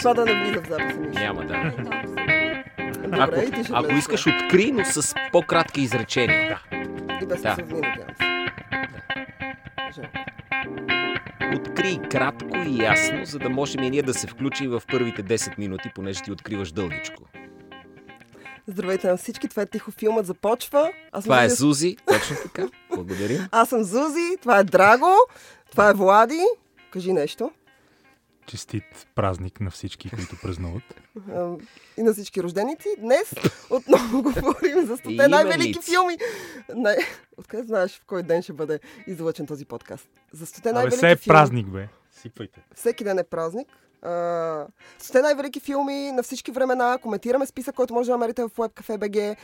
Това да не влиза в записа ми. Няма да. Добре, Ако, и ти ще ако искаш, откри, но с по-кратки изречения. И без да. да. се надявам се. Откри кратко и ясно, за да можем и ние да се включим в първите 10 минути, понеже ти откриваш дългичко. Здравейте на всички, това е Тихо филмът започва. Аз Това е Зузи. Зузи, точно така. Благодарим. Аз съм Зузи, това е Драго, това е Влади. Кажи нещо. Честит празник на всички, които празнуват. И на всички рожденици. Днес отново говорим за И стоте най-велики именици. филми. Не, откъде знаеш в кой ден ще бъде излъчен този подкаст? За стоте Абе, най-велики все е филми. празник, бе. Сипвайте. Всеки ден е празник. Сте най-велики филми на всички времена. Коментираме списък, който може да намерите в WebCafe.bg.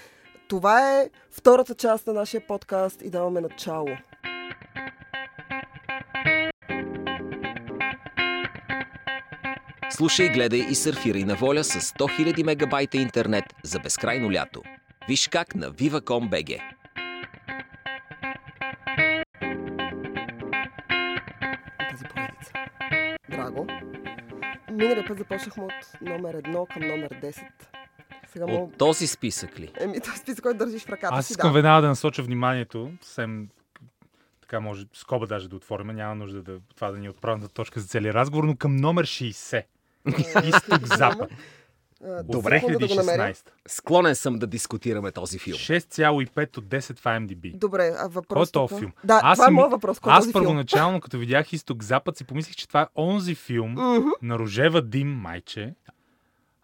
Това е втората част на нашия подкаст и даваме начало. Слушай, гледай и сърфирай на воля с 100 000 мегабайта интернет за безкрайно лято. Виж как на Viva.com.bg. тази поредица. Драго. Миналия път започнахме от номер едно към номер 10. Сега мога... От този списък ли? Еми, този списък, който държиш в ръката Аз си, искам да. веднага да насоча вниманието, съвсем така може скоба даже да отворим, няма нужда да, това да ни е отправната точка за целия разговор, но към номер 60. Изток-запад. А, Добре, секунда да го намеря. 2016. Склонен съм да дискутираме този филм. 6,5 от 10 в IMDb. Добре, а Кой е въпрос този филм? Да, Аз това е моят въпрос. Кой е Аз първоначално, като видях Изток-Запад, си помислих, че това е онзи филм Мгм. на Рожева Дим Майче,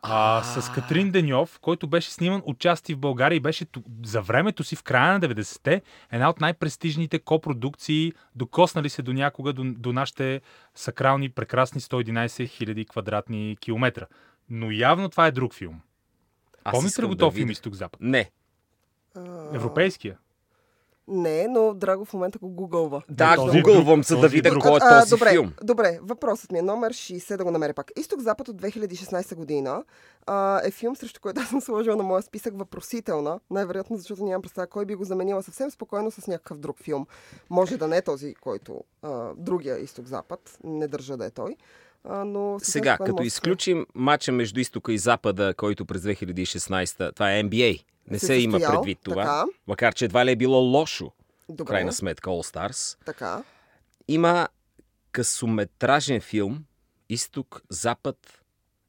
а, с Катрин Деньов, който беше сниман отчасти в България и беше за времето си в края на 90-те една от най-престижните копродукции, докоснали се до някога до, до нашите сакрални, прекрасни 111 000 квадратни километра. Но явно това е друг филм. Помните ли го да този филм. Изток-Запад? Не. Европейския. Не, но Драго в момента го гугълва. Да, този гугълвам, друг, да видя друг. кой е А, този добре, филм. Добре, въпросът ми е номер 60, да го намеря пак. Изток-Запад от 2016 година а, е филм, срещу който аз съм сложила на моя списък въпросителна. Най-вероятно, защото нямам представа кой би го заменила съвсем спокойно с някакъв друг филм. Може да не е този, който а, другия Изток-Запад, не държа да е той. А, но Сега, като се- изключим матча между изтока и запада, който през 2016, това е NBA, не Се се има предвид това, така. макар че едва ли е било лошо, в Добре, крайна сметка, All Stars. така. Има късометражен филм Изток, Запад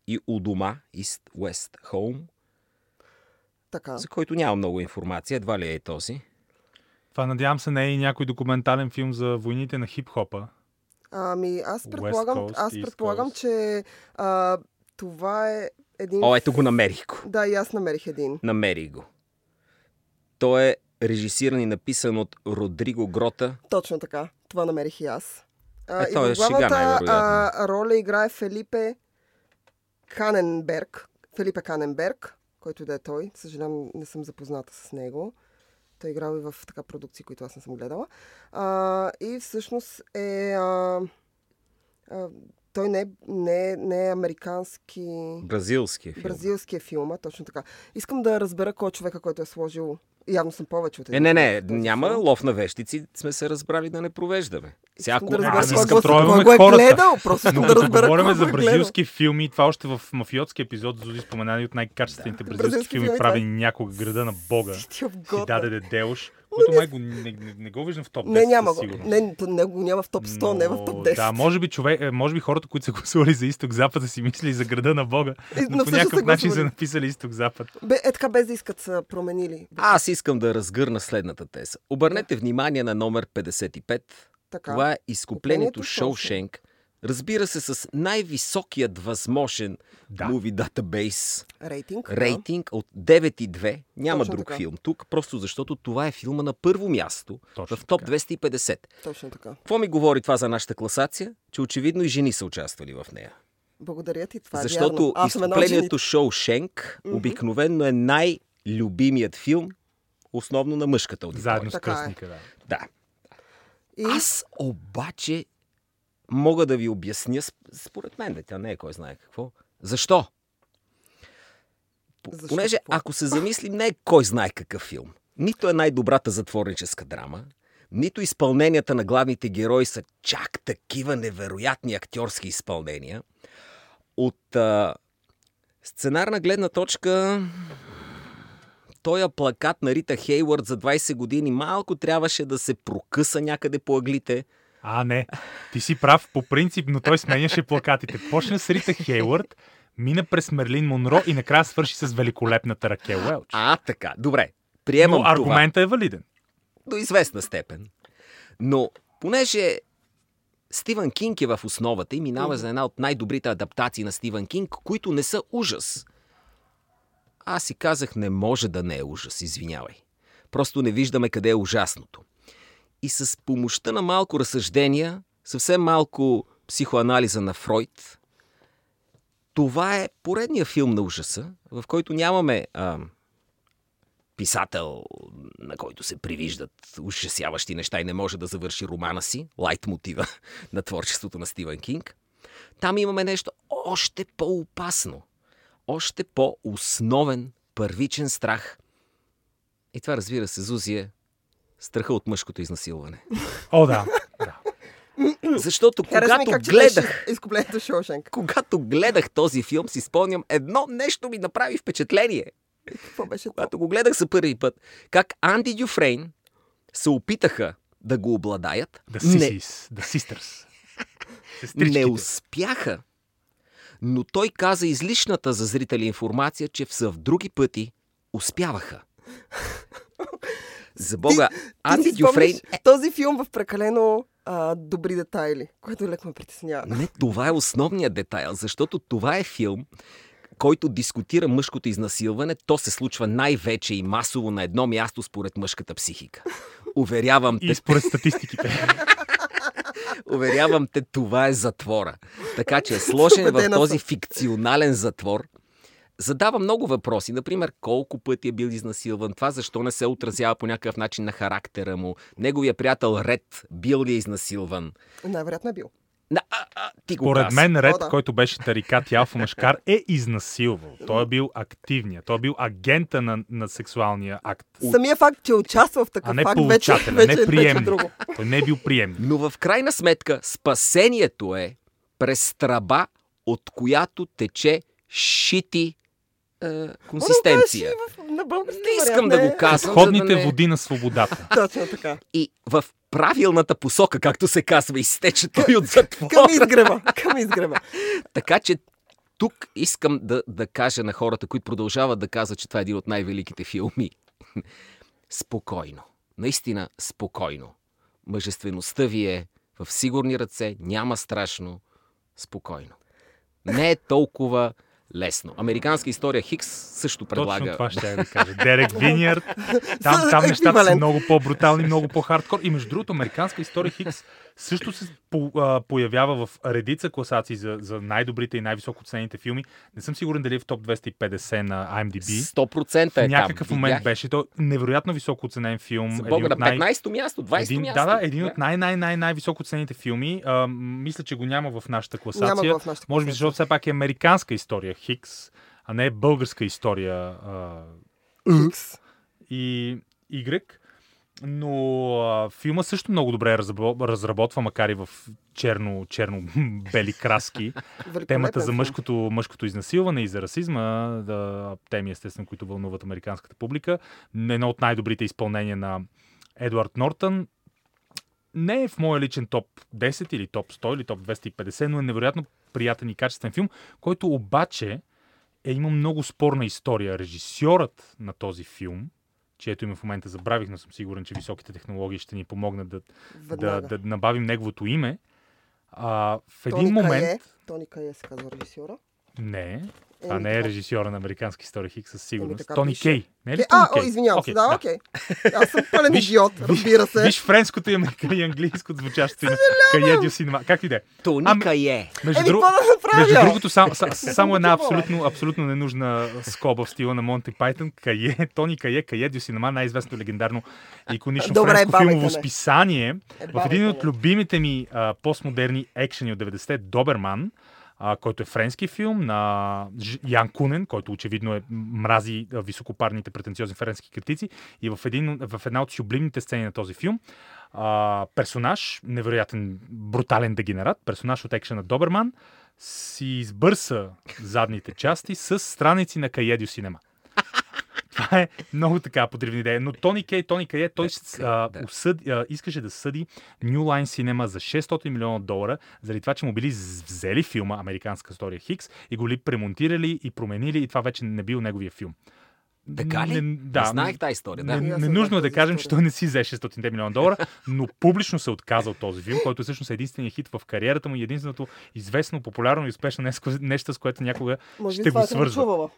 и у дома, East, West, Home, Така. за който няма много информация, едва ли е този. Това надявам се не е и някой документален филм за войните на хип-хопа. Ами, аз предполагам, Coast, аз East предполагам Coast. че а, това е един... О, ето го, намерих го. Да, и аз намерих един. Намерих го. Той е режисиран и написан от Родриго Грота. Точно така. Това намерих и аз. А, Е, и той е главната а, роля играе Фелипе Каненберг. Фелипе Каненберг, който да е той. Съжалявам, не съм запозната с него. Той е играл и в така продукции, които аз не съм гледала. А, и всъщност е... А, а, той не е, не, е, не е американски... Бразилския филм. Бразилския филм, а, точно така. Искам да разбера кой е човека, който е сложил... Явно съм повече от Е, един. не, не, този няма филм. лов на вещици, сме се разбрали да не провеждаме. Ако да Аз разбера аз кой искам тройваме кой го е хората. гледал. Просто искам Но да разбера говорим кой за го е гледал. бразилски филми, това още в мафиотски епизод, Зузи спомена и от най-качествените бразилски Бразилски филми, правени някога града на Бога. Си даде Деделш, който май го, не, не, не, го виждам в топ 10 Не, няма го. Не, не го няма в топ 100, не в топ 10. Да, може би, човек, е, може би хората, които са гласували за изток-запад, са си мислили за града на Бога, но, но по някакъв са начин са написали изток-запад. Бе, е така без да искат са променили. Аз искам да разгърна следната теза. Обърнете внимание на номер 55. Така. Това е изкуплението Изкуплението Шоушенк. Разбира се, с най-високият възможен Да. Movie Database Рейтинг. да. рейтинг от 9,2. Няма Точно друг така. филм тук, просто защото това е филма на първо място Точно в топ така. 250. Точно така. Какво ми говори това за нашата класация? Че очевидно и жени са участвали в нея. Благодаря ти, това е Защото една от изкуплението жените. Шоушенк обикновенно е най-любимият филм, основно на мъжката аудитория. Заедно с е. кръстника, да. Да. И... Аз обаче мога да ви обясня, сп- според мен, да тя не е кой знае какво. Защо? Защо Понеже какво? ако се замислим, не е кой знае какъв филм. Нито е най-добрата затворническа драма, нито изпълненията на главните герои са чак такива невероятни актьорски изпълнения. От а, сценарна гледна точка, тоя плакат на Рита Хейвард за 20 години малко трябваше да се прокъса някъде по ъглите. А, не. Ти си прав по принцип, но той сменяше плакатите. Почна с Рита Хейвард, мина през Мерлин Монро и накрая свърши с великолепната Ракел Уелч. А, така. Добре. Приемам Но аргумента е валиден. това до известна степен. Но понеже Стивън Кинг е в основата и минава за една от най-добрите адаптации на Стивън Кинг, които не са ужас. Аз си казах, не може да не е ужас, извинявай. Просто не виждаме къде е ужасното. И с помощта на малко разсъждения, съвсем малко психоанализа на Фройд, това е поредния филм на ужаса, в който нямаме а, писател, на който се привиждат ужасяващи неща и не може да завърши романа си, лайт мотива на творчеството на Стивен Кинг. Там имаме нещо още по-опасно, още по-основен, първичен страх. И това, разбира се, Зузи е страха от мъжкото изнасилване. О, да. да. Защото когато как гледах, изкуплението Шоушенк. когато гледах този филм, си спомням, едно нещо ми направи впечатление. Какво беше това? Когато го гледах за първи път, как Анди Дюфрейн се опитаха да го обладаят, The не, Sissies, The Sisters. Не успяха. Но той каза излишната за зрители информация, че в в други пъти успяваха. За Бога, Ти Анди спомняш Дюфрейн... този филм в прекалено а, добри детайли, което леко ме притеснява. Не, това е основният детайл, защото това е филм, който дискутира мъжкото изнасилване. То се случва най-вече и масово на едно място според мъжката психика. Уверявам те, И според статистиките. Уверявам те, това е затвора. Така че сложен в този фикционален затвор, задава много въпроси. Например, колко пъти е бил изнасилван, това защо не се отразява по някакъв начин на характера му, неговия приятел Ред бил ли е изнасилван. Най-вероятно е бил. На, а, а, ти го Поред мен Ред, О, да. който беше тарикат и алфа машкар, е изнасилвал. Той е бил активният. Той е бил агента на, на сексуалния акт. Самия факт, че участва в такъв А не факт, вече, вече, не вече е приемник. друго. Той не е бил приемник. Но в крайна сметка спасението е през тръба, от която тече шити е, консистенция. Да и Не искам вариант, да не. го казвам, за Входните да не... води на свободата. Точно така. и в правилната посока, както се казва, изтече той от затвора. Към изгрева. Към изгрева. Така че тук искам да, да кажа на хората, които продължават да казват, че това е един от най-великите филми. спокойно. Наистина спокойно. Мъжествеността ви е в сигурни ръце, няма страшно. Спокойно. Не е толкова лесно. Американска история Хикс също предлага. Точно това ще я да кажа. Дерек Виньярд. Там, там нещата са много по-брутални, много по-хардкор. И между другото, американска история Хикс също се по, а, появява в редица класации за, за най-добрите и най-високо ценените филми. Не съм сигурен дали е в топ 250 на IMDb. 100% е В някакъв там. момент Видях. беше. То невероятно високо оценен филм. За Бога, на от най- 15-то място, 20-то един, място. да, да, един от най-най-най-най-високо ценените филми. А, мисля, че го няма в нашата класация. Няма го в нашата Може би, класация. защото все пак е американска история Хикс, а не е българска история а, Хикс. и Y. Но а, филма също много добре разрабо- разработва, макар и в черно, черно-бели краски, темата за филм. мъжкото, мъжкото изнасилване и за расизма, да, теми естествено, които вълнуват американската публика. Едно от най-добрите изпълнения на Едуард Нортън. Не е в моя личен топ 10 или топ 100 или топ 250, но е невероятно приятен и качествен филм, който обаче е, има много спорна история. Режисьорът на този филм, чието име в момента забравих, но съм сигурен, че високите технологии ще ни помогнат да, да, да набавим неговото име. А, в един Тони момент... Кае. Тони Кае се казва режисьора. Не, това не е така. режисьора на американски история Хикс със сигурност. така Тони пише. Кей. Не е ли Е, Тони а, о, Кей? извинявам Окей, се, да, окей. Аз съм пълен идиот, разбира се. Виж френското и, и английското звучащо име. Каедио синема. Как и да е. Тони Ами- Кае. Между, Еми, друг... да? Между другото, сам, са, само една абсолютно, абсолютно ненужна скоба в стила на Монти Пайтън. Кае, Тони Кае, Каедио Синема, най-известно легендарно и иконично Добре, френско филмово списание. Е, В един от любимите ми а, постмодерни екшени от 90-те, Доберман, а, който е френски филм на Ян Кунен, който очевидно е мрази високопарните претенциозни френски критици. И в, един, в една от сюблимните сцени на този филм а, персонаж, невероятен, брутален дегенерат, персонаж от екшена Доберман, си избърса задните части с страници на Каедио Синема. Това е много така подривна идея. Но Тони Кей, Тони Кей, той Така, а, да. усъд, а, искаше да съди New Line Cinema за 600 милиона долара, заради това, че му били взели филма Американска история Хикс и го ли премонтирали и променили и това вече не бил неговия филм. Така ли? Не, да, Не знаех тази история. Да. не, не нужно е да кажем, че той не си взе 600 милиона долара, но публично се отказа от този филм, който е всъщност единственият хит в кариерата му и единственото известно, популярно и успешно нещо, с което някога Може ще това го свързва.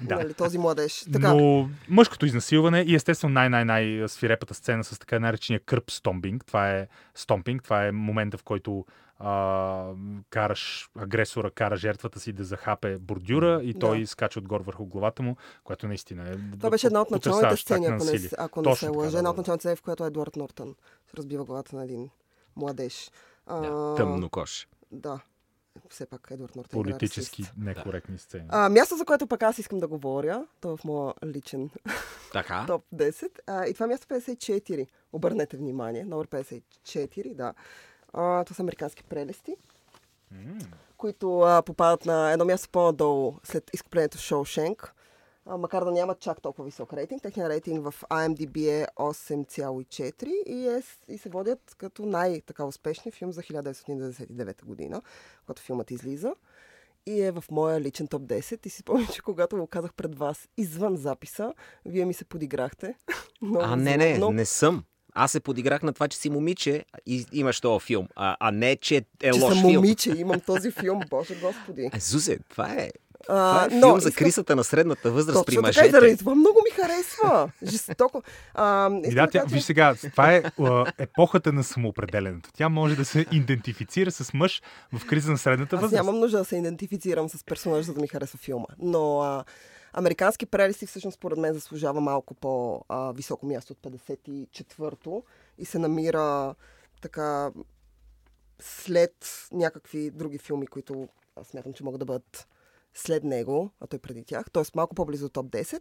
Да. Нали, този младеж. Така, Но мъжкото изнасилване и естествено най-най-най свирепата сцена с така наречения кърп стомпинг. Това е стомпинг, това е момента в който а, караш агресора, кара жертвата си да захапе бордюра и той Да. скача отгоре върху главата му, което наистина е това беше една от началните сцени, ако не, ако не се лъжа. да, Една от началните сцени, в която Едуард Нортън разбива главата на един младеж. А, Да, тъмно кош. Да. Все пак Едуард Нортън. играе Политически расист. некоректни сцени. А, място, за което пък аз искам да говоря, то е в моя личен Така. топ 10. А, и това е място 54. Обърнете внимание. Номер 54, да. А, това са американски прелести, които а, попадат на едно място по-надолу след изкуплението в Шоушенк. Макар да нямат чак толкова висок рейтинг, техният рейтинг в IMDb е 8,4 и, е, и се водят като най-така успешни филм за 1999 година, когато филмът излиза. И е в моя личен топ 10. И си спомням, че когато го казах пред вас извън записа, вие ми се подиграхте. Много А, не, не, злобно. не съм. Аз се подиграх на това, че си момиче и имаш този филм, а, а не, че е че лош съм филм. момиче, имам този филм, боже господи. А, Зузе, това е, това е филм за искам- кризата на средната възраст при Точно така и мъжете. заради това много ми харесва. Жестоко. А, И искам да, тя, виж сега, това е а, епохата на самоопределенето. Тя може да се идентифицира с мъж в криза на средната Аз възраст. нямам нужда да се идентифицирам с персонаж, за да ми харесва филма. Но а, Американски прелести всъщност според мен заслужава малко по-високо място от 54-то и се намира така след някакви други филми, които аз смятам, че могат да бъдат след него, а той преди тях, т.е. малко по-близо до топ 10.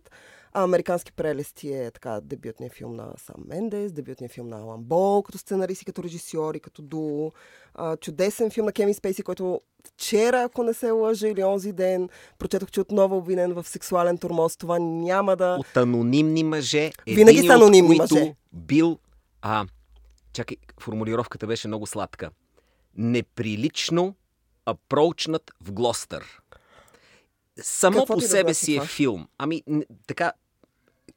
А Американски прелести е така дебютният филм на Сам Мендес, дебютният филм на Алан Бол, като сценарист и като режисьор и като дуо. А, чудесен филм на Кевин Спейси, който вчера, ако не се лъжа, или онзи ден, прочетох, че отново е обвинен в сексуален тормоз. Това няма да... От анонимни мъже. Винаги са анонимни мъже. бил... А, чакай, формулировката беше много сладка. Неприлично апроучнат в Глостър. Само Какво по да себе си е филм. Ами, н- така,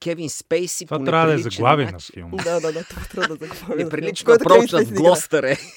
Кевин Спейси Това по трябва да е заглавие на филм. Да, да, да, това трябва да. Неприлично Кевин апроучнат Спейси в играе. Глостър е.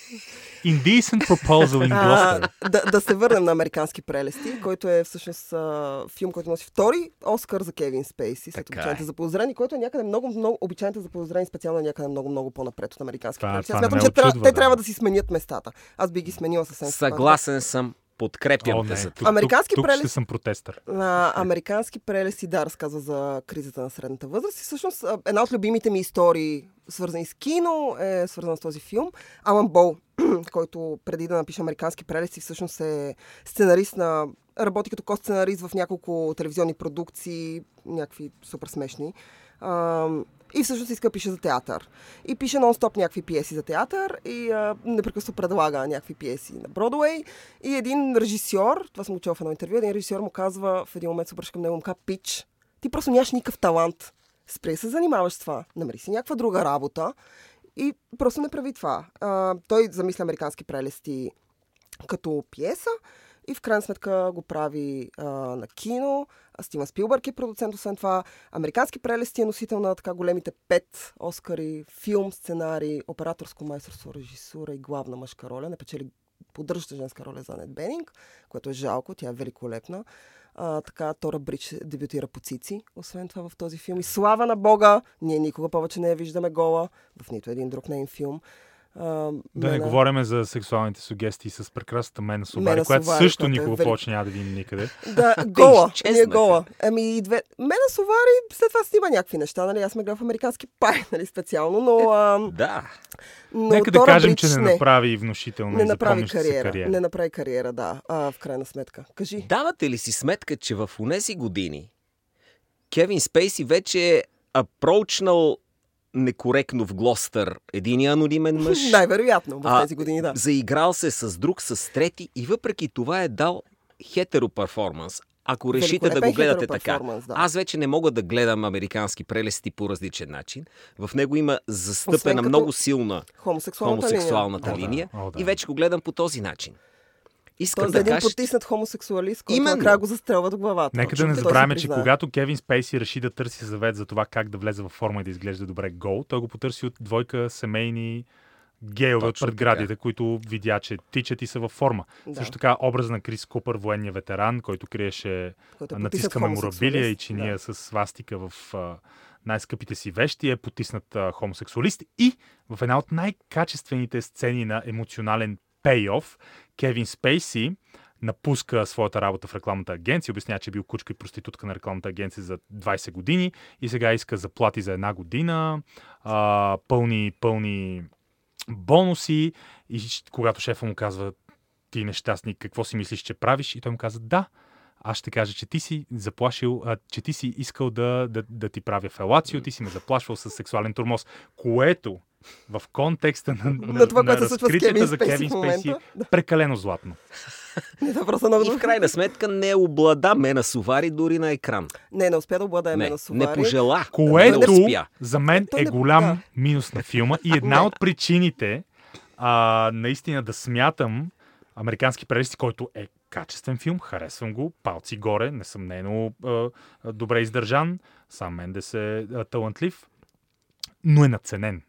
Indecent Proposal in Gloucester. А, да, да се върнем на Американски прелести, който е всъщност а, филм, който носи втори Оскар за Кевин Спейси след Така обичайните е. за подозрени, който е някъде много, много, обичайните за подозрени специално е някъде много, много по-напред от Американски прелести. Аз смятам, че очудва, те да. трябва да си сменят местата. Аз би ги сменила съвсем. Съгласен съм. Подкрепям О, не, за тук. Американски тук, тук ще съм протестър. На американски прелести, да, разказва за кризата на средната възраст. И всъщност а, една от любимите ми истории, свързани с кино, е свързана с този филм. Алан Бол, който преди да напише американски прелести, всъщност е сценарист на... Работи като ко-сценарист в няколко телевизионни продукции, някакви супер смешни. А, и всъщност иска да пише за театър. И пише нон-стоп някакви пиеси за театър и а, непрекъснато предлага някакви пиеси на Бродуей. И един режисьор, това съм учила в едно интервю, един режисьор му казва, в един момент се обръща към него, му казва, пич, ти просто нямаш никакъв талант. Спри се занимаваш с това. Намери си някаква друга работа и просто не прави това. А, той замисля американски прелести като пиеса и в крайна сметка го прави а, на кино. А Стивен Спилбърг е продуцент, освен това. Американски прелести е носител на така големите пет Оскари, филм, сценарий, операторско майсторство, режисура и главна мъжка роля. Не печели поддържаща женска роля за Анет Бенинг, което е жалко, тя е великолепна. А, така, Тора Брич дебютира по Цици, освен това в този филм. И слава на Бога, ние никога повече не я виждаме гола в нито един друг нейн филм. А, Да не мене- говорим за сексуалните сугестии с прекрасната Мена Субари, Мена която Сувари, също е никога вели- повече няма да видим никъде. Да, гола. изчезнаха. Ние гола. Ами и две. Мена Сувари след това снима някакви неща, нали? Аз сме гледал в американски пай, нали, специално, но... А, Да. но Нека да кажем, Брич че не направи внушителна не и направи кариера. кариера. Не направи кариера, да, а, в крайна сметка. Кажи. Давате ли си сметка, че в унези години Кевин Спейси вече е апроучнал некоректно в Глостър единия анонимен мъж. Най-вероятно в тези години, да. Заиграл се с друг, с трети и въпреки това е дал хетеро перформанс. Ако решите да го гледате така. да. Аз вече не мога да гледам американски прелести по различен начин. В него има застъпена много силна Хомосексуалната, хомосексуалната О, да. линия. О, да. И вече го гледам по този начин. Искам Той е да един кажа, потиснат хомосексуалист, който Именно. накрая го застрелват в главата. Нека да не забравяме, че когато Кевин Спейси реши да търси съвет за това как да влезе във форма и да изглежда добре гол, той го потърси от двойка семейни гейове от предградите, които видя, че тичат и са във форма. Да. Също така образ на Крис Купър, военния ветеран, който криеше Който е нацистка потиснат меморабилия и чиния Да. с свастика в а, най-скъпите си вещи, е потиснат а, хомосексуалист. И в една от най-качествените сцени на емоционален пейоф, Кевин Спейси напуска своята работа в рекламната агенция, обяснява, че е бил кучка и проститутка на рекламната агенция за 20 години и сега иска заплати за една година, а, пълни, пълни бонуси и когато шефа му казва ти нещастник, какво си мислиш, че правиш? И той му каза да, аз ще кажа, че ти си заплашил, а, че ти си искал да, да, да ти правя фелацио, ти си ме заплашвал с сексуален турмоз, което в контекста на, на, На това, което се случва с Кевин за Кевин. Спейси прекалено златно. Не, това просто много и в крайна сметка не облада Мена Сувари дори на екран. Не, не успя да обладае Не, мен на не Сувари. пожела. Което Не успя. за мен е не- голям да. минус на филма и една от причините а, наистина да смятам Американски прелести, който е качествен филм, харесвам го, палци горе, несъмнено а, а, добре издържан, сам Мендес е а, талантлив, но е наценен.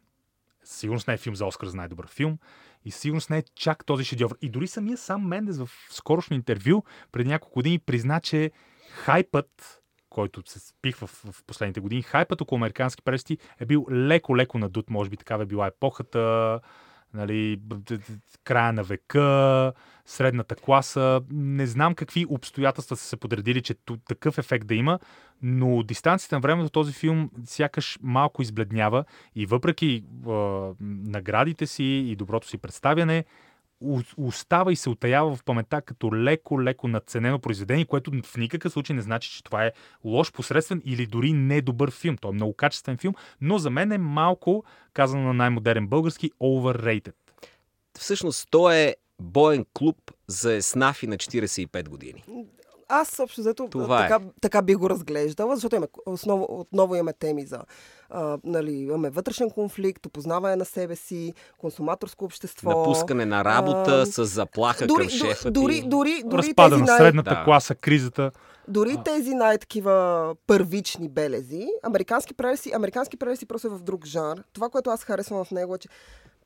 Сигурно не е филм за Оскар за най-добър филм и сигурно не е чак този шедьовър. И дори самия сам Мендес в скорошно интервю преди няколко години призна, че хайпът, който се спих в, в последните години, хайпът около американски прести е бил леко-леко надут. Може би такава е била епохата, нали, края на века, средната класа. Не знам какви обстоятелства са се подредили, че такъв ефект да има, но дистанцията на времето този филм сякаш малко избледнява и въпреки е, наградите си и доброто си представяне, остава и се отаява в паметта като леко-леко надценено произведение, което в никакъв случай не значи, че това е лош, посредствен или дори недобър филм. Той е много качествен филм, но за мен е малко, казано на най-модерен български, overrated. Всъщност, то е боен клуб за еснафи на 45 години. Аз общо взето Това е. така, така би го разглеждала, защото имаме, осново, отново имаме теми за а, нали, имаме вътрешен конфликт, опознаване на себе си, консуматорско общество. Напускане на работа а, с заплаха дори, към шефа дори, ти. дори, дори, Разпада на най- средната Да. класа, кризата. Дори тези най-такива първични белези, американски прелеси, американски прелеси просто е в друг жанр. Това, което аз харесвам в него е, че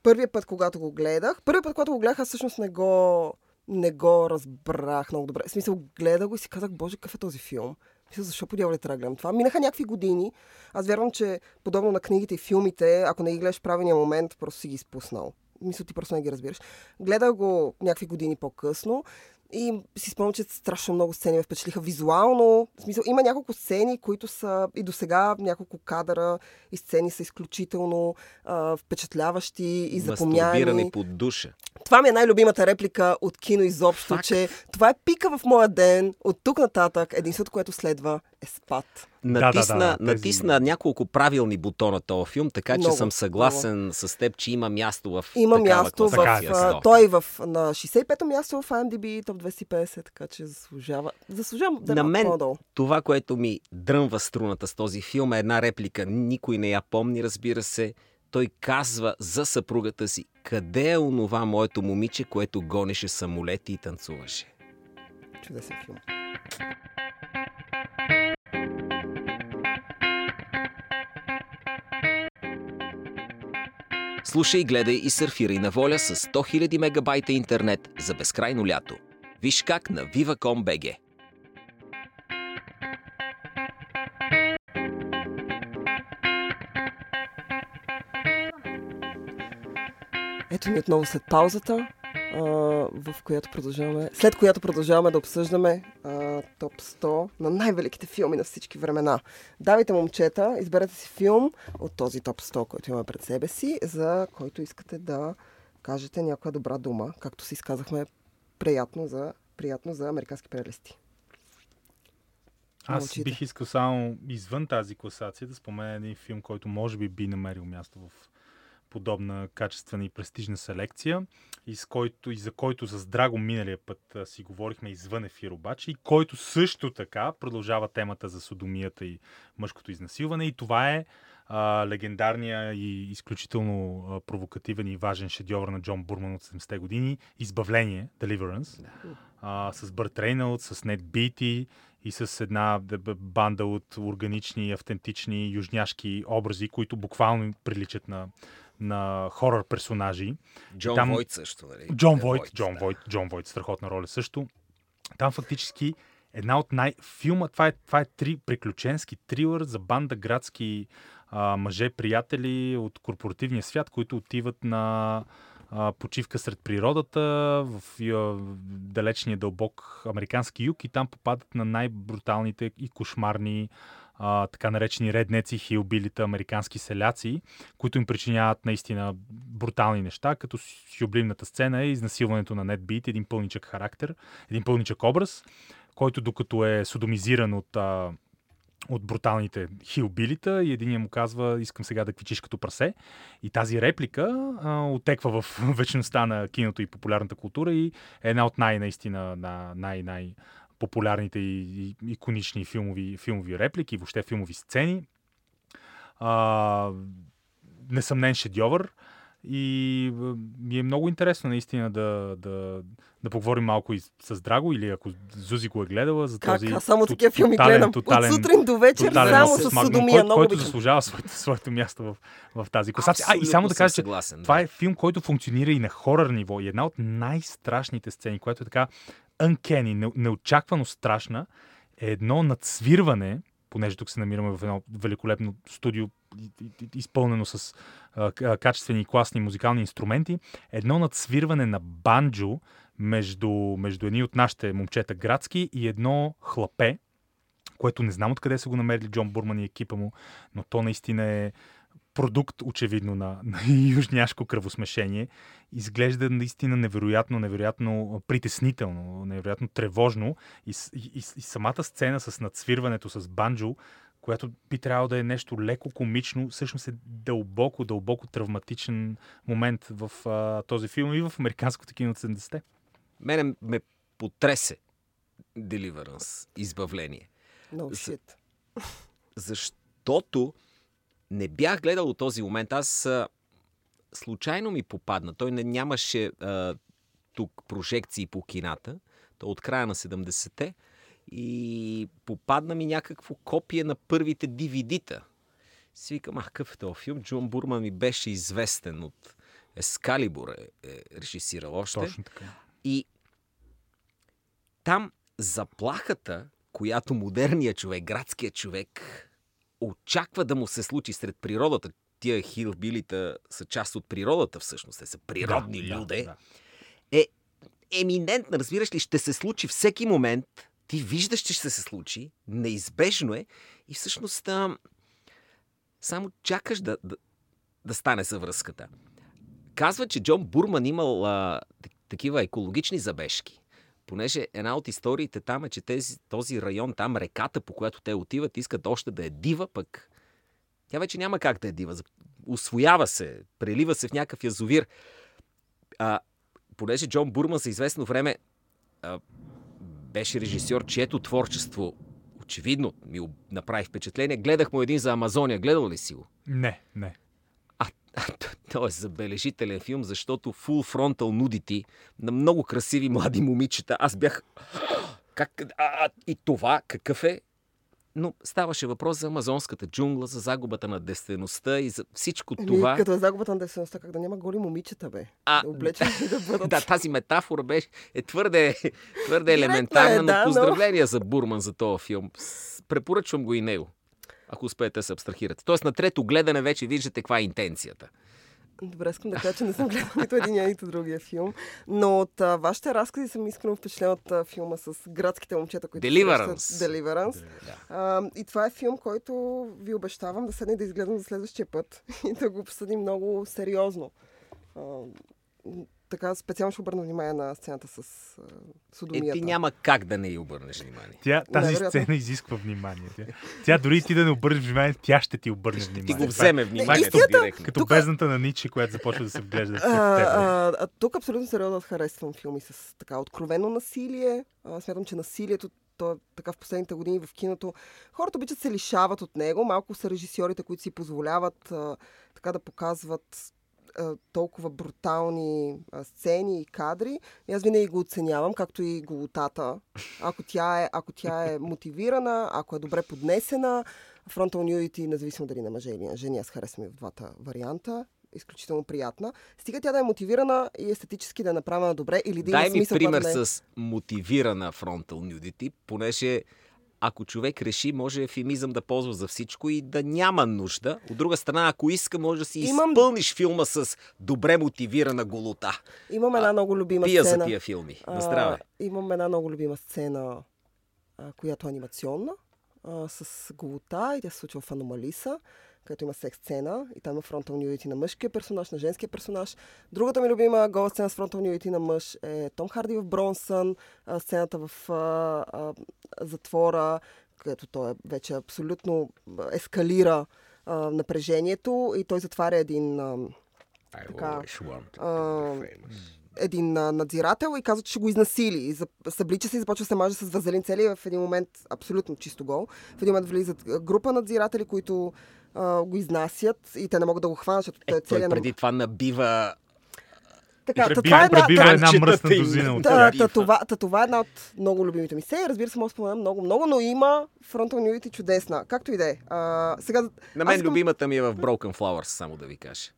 първият път, когато го гледах, първият път, когато го гледах, аз всъщност не го, не го разбрах много добре. В смисъл, гледах го и си казах, боже, какъв е този филм? Мисля, защо по дяволи трябва да гледам това? Минаха някакви години. Аз вярвам, че подобно на книгите и филмите, ако не ги гледаш в правилния момент, просто си ги изпуснал. Мисля, ти просто не ги разбираш. Гледах го някакви години по-късно и си спомням, че страшно много сцени ме впечатлиха визуално. В смисъл, има няколко сцени, които са и до сега няколко кадъра и сцени са изключително а, впечатляващи и Мастурбиране запомняеми. под душа. Това ми е най-любимата реплика от кино изобщо, Факт. че това е пика в моя ден. От тук нататък единството, което следва е спад. да, Натисна, да, тези- натисна няколко правилни бутона този филм, така че Много, съм съгласен с теб, че има място в Има място в... Така да. той в, на 65-то място в IMDb Top 250, така че заслужава. Заслужавам да е На мен по-надолу. това, което ми дръмва струната с този филм е една реплика. Никой не я помни, разбира се. Той казва за съпругата си, къде е онова моето момиче, което гонеше самолети и танцуваше. Чудесен филм. Слушай, гледай и сърфирай на воля с 100 000 мегабайта интернет за безкрайно лято. Виж как на Viva.com.bg. Ето ни отново след паузата, а, в която продължаваме, след която продължаваме да обсъждаме а, топ 100 на най-великите филми на всички времена. Давайте, момчета, изберете си филм от този топ 100, който имаме пред себе си, за който искате да кажете някоя добра дума, както си изказахме приятно за, приятно за американски прелести. Аз очите. бих искал само извън тази класация да спомена един филм, който може би би намерил място в подобна качествена и престижна селекция и, с който, и за който с Драго миналия път а, си говорихме извън ефир обаче и който също така продължава темата за содомията и мъжкото изнасилване. И това е а, легендарния и изключително а, провокативен и важен шедьовър на Джон Бурман от 70-те години Избавление, Deliverance, а, с Бърт Рейнълд, с Нед Бити и с една банда от органични, автентични южняшки образи, които буквално приличат на, на хорър персонажи. Джон Там- Войт също, нали? Джон Е, Войт, Джон да. Войт, Джон Войт, страхотна роля също. Там фактически една от най... Филма, това е, това е три приключенски трилър за банда градски а, мъже, приятели от корпоративния свят, които отиват на а, почивка сред природата в а, далечния дълбок американски юг и там попадат на най-бруталните и кошмарни а, така наречени реднеци, хилбилита, американски селяци, които им причиняват наистина брутални неща, като сюблимната сцена е изнасилването на Нед Бит, един пълничък характер, един пълничък образ, който докато е содомизиран от, а, от бруталните хилбилита и един му казва, искам сега да квичиш като прасе. И тази реплика а, отеква в вечността на киното и популярната култура и е една от най-наистина на най-най популярните и, и иконични филмови, филмови реплики, въобще филмови сцени. А, несъмнен шедьовър. И ми е много интересно наистина да, да, да поговорим малко и с Драго, или ако Зузи го е гледала, за Как? този Аз само такива филми тотален- гледам. тотален- От сутрин до вечер само с содомия. който, Много който заслужава своето, своето място в, в тази класация. А, и само да кажа, че съгласен, това да. е филм, който функционира и на хорър ниво. И една от най-страшните сцени, която е така uncanny, не- неочаквано страшна, е едно надсвирване, понеже тук се намираме в едно великолепно студио, изпълнено с а, качествени и класни музикални инструменти, едно надсвирване на банджо между, между едни от нашите момчета градски и едно хлапе, което не знам откъде са го намерили Джон Бурман и екипа му, но то наистина е продукт, очевидно, на, на южняшко кръвосмешение. Изглежда наистина невероятно, невероятно притеснително, невероятно тревожно. И, и, и, самата сцена с надсвирването с банджо, която би трябвало да е нещо леко комично, всъщност е дълбоко, дълбоко травматичен момент в а, този филм и в американското кино от 70-те. Мене ме потресе Deliverance, избавление. No shit. Защото не бях гледал от този момент. Аз а, случайно ми попадна. Той не нямаше а, тук прожекции по кината. Той е от края на 70-те. И попадна ми някакво копие на първите DVD-та. Си викам, ах, какъв е този филм? Джон Бурман ми беше известен от Ескалибур е, е режисирал още. Точно така. И там заплахата, която модерният човек, градският човек, очаква да му се случи сред природата. Тия хилбилита са част от природата всъщност. Те са природни Да, люде. да. Е еминентна, разбираш ли, ще се случи всеки момент. Ти виждаш, че ще се случи. Неизбежно е. И всъщност а, само чакаш да, да, да стане съвръзката. Казва, че Джон Бурман имал а, такива екологични забежки. Понеже една от историите там е, че тези, този район, там реката, по която те отиват, искат още да е дива, пък тя вече няма как да е дива. Освоява се, прелива се в някакъв язовир. А, понеже Джон Бурман за известно време а, беше режисьор, чието творчество очевидно ми направи впечатление. Гледах му един за Амазония. Гледал ли си го? Не, не. А, а т- то е забележителен филм, защото Full Frontal Nudity на много красиви млади момичета. Аз бях... Как... А, и това какъв е? Но ставаше въпрос за амазонската джунгла, за загубата на действеността и за всичко Еми, това. Като е загубата на действеността, как да няма голи момичета, бе. А, Облечени и да бъдат. да, тази метафора беше, е твърде, твърде Директно елементарна, е, но да, но- поздравления за Бурман за този филм. Препоръчвам го и него, ако успеете да се абстрахирате. Тоест на трето гледане вече виждате каква е интенцията. Добре, искам да кажа, че не съм гледала нито един, нито другия филм. Но от а, вашите разкази съм искрено впечатлена от а, филма с градските момчета, които Deliverance. Deliverance. Да. А, и това е филм, който ви обещавам да седне да изгледам за следващия път и да го обсъдим много сериозно. А, така специално ще обърна внимание на сцената с а, Е, содомията. ти няма как да не й обърнеш внимание. Тя, тази Невероятно. сцена изисква внимание. Тя, тя дори и ти да не обърнеш внимание, тя ще ти обърне внимание. Ти го е- вземе това е вниманието като, директно. като Тук- бездната на Ниче, която започва да се вглежда в А, теб. а, а, тук абсолютно сериозно харесвам филми с така откровено насилие. А, смятам, че насилието то, е така в последните години в киното. Хората обичат се лишават от него. Малко са режисьорите, които си позволяват а, така да показват а, толкова брутални а, сцени и кадри. И аз винаги го оценявам, както и голотата. Ако тя е, ако тя е мотивирана, ако е добре поднесена, Frontal Nudity, независимо дали на мъже или на жени, аз харесвам и в двата варианта. Изключително приятна. Стига тя да е мотивирана и естетически да е направена добре или да има Дай ми смисъл. пример когато не с мотивирана frontal nudity, понеже ако човек реши, може ефемизъм да ползва за всичко и да няма нужда. От друга страна, ако иска, може да си Имам- изпълниш филма с добре мотивирана голота. Имам една много любима Пия за сцена. тия филми. На здраве. имам една много любима сцена, а, която е анимационна, а, с голота и тя се случва в Аномалиса, където има секс сцена и там има фронтал нюдити на мъжкия персонаж, на женския персонаж. Другата ми любима гола сцена с фронтал нюдити на мъж е Том Харди в Бронсън, сцената в а, а, затвора, където той е вече абсолютно ескалира а, напрежението и той затваря един... А, така, а, един а, надзирател и казва, че ще го изнасили. И за- Съблича се и започва се маже с вазелин цели в един момент абсолютно чисто гол. В един момент влизат група надзиратели, които а, го изнасят и те не могат да го хванат, защото той Е, е той целият... преди това набива Така, та, Пребива, това е една, пребива една Канчетата мръсна дозина от та, тях. та, това, та, това е една от много любимите ми серии. Разбира се, мога да спомена много, много, но има Frontal Nudity чудесна. Както и да е. Сега, На мен искам- любимата ми е в Broken Flowers, само да ви кажа.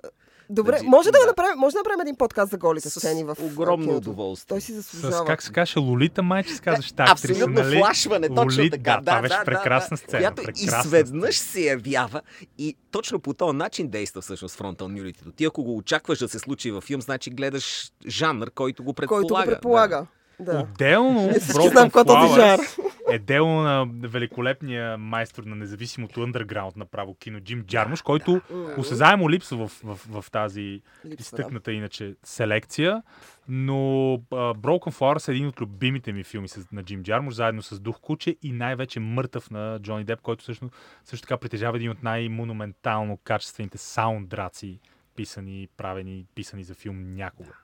Добре, Значи, може да, да. го направим, може да направим един подкаст за голите С сцени в огромно киното. удоволствие. Той си С, заслужава. как се каже, Лолита майче се казваш тази актриса, Абсолютно нали? флашване, точно Лолит, така. Да, това беше прекрасна сцена. Която прекрасна изведнъж се явява и точно по този начин действа всъщност Frontal Nudity. Ти ако го очакваш да се случи във филм, значи гледаш жанр, който го предполага. който го предполага. Да. Отделно, Ние всички Broken е Flowers е дело на великолепния майстор на независимото underground направо кино Джим Джармуш, който осезаемо липсва в, в, в тази Липсва, да. изтъкната иначе селекция, но uh, Broken Flowers е един от любимите ми филми с, на Джим Джармуш, заедно с Дух Куче и най-вече Мъртъв на Джони Деп, който също, също така притежава един от най-монументално качествените саунддраци, писани, правени, писани за филм някога.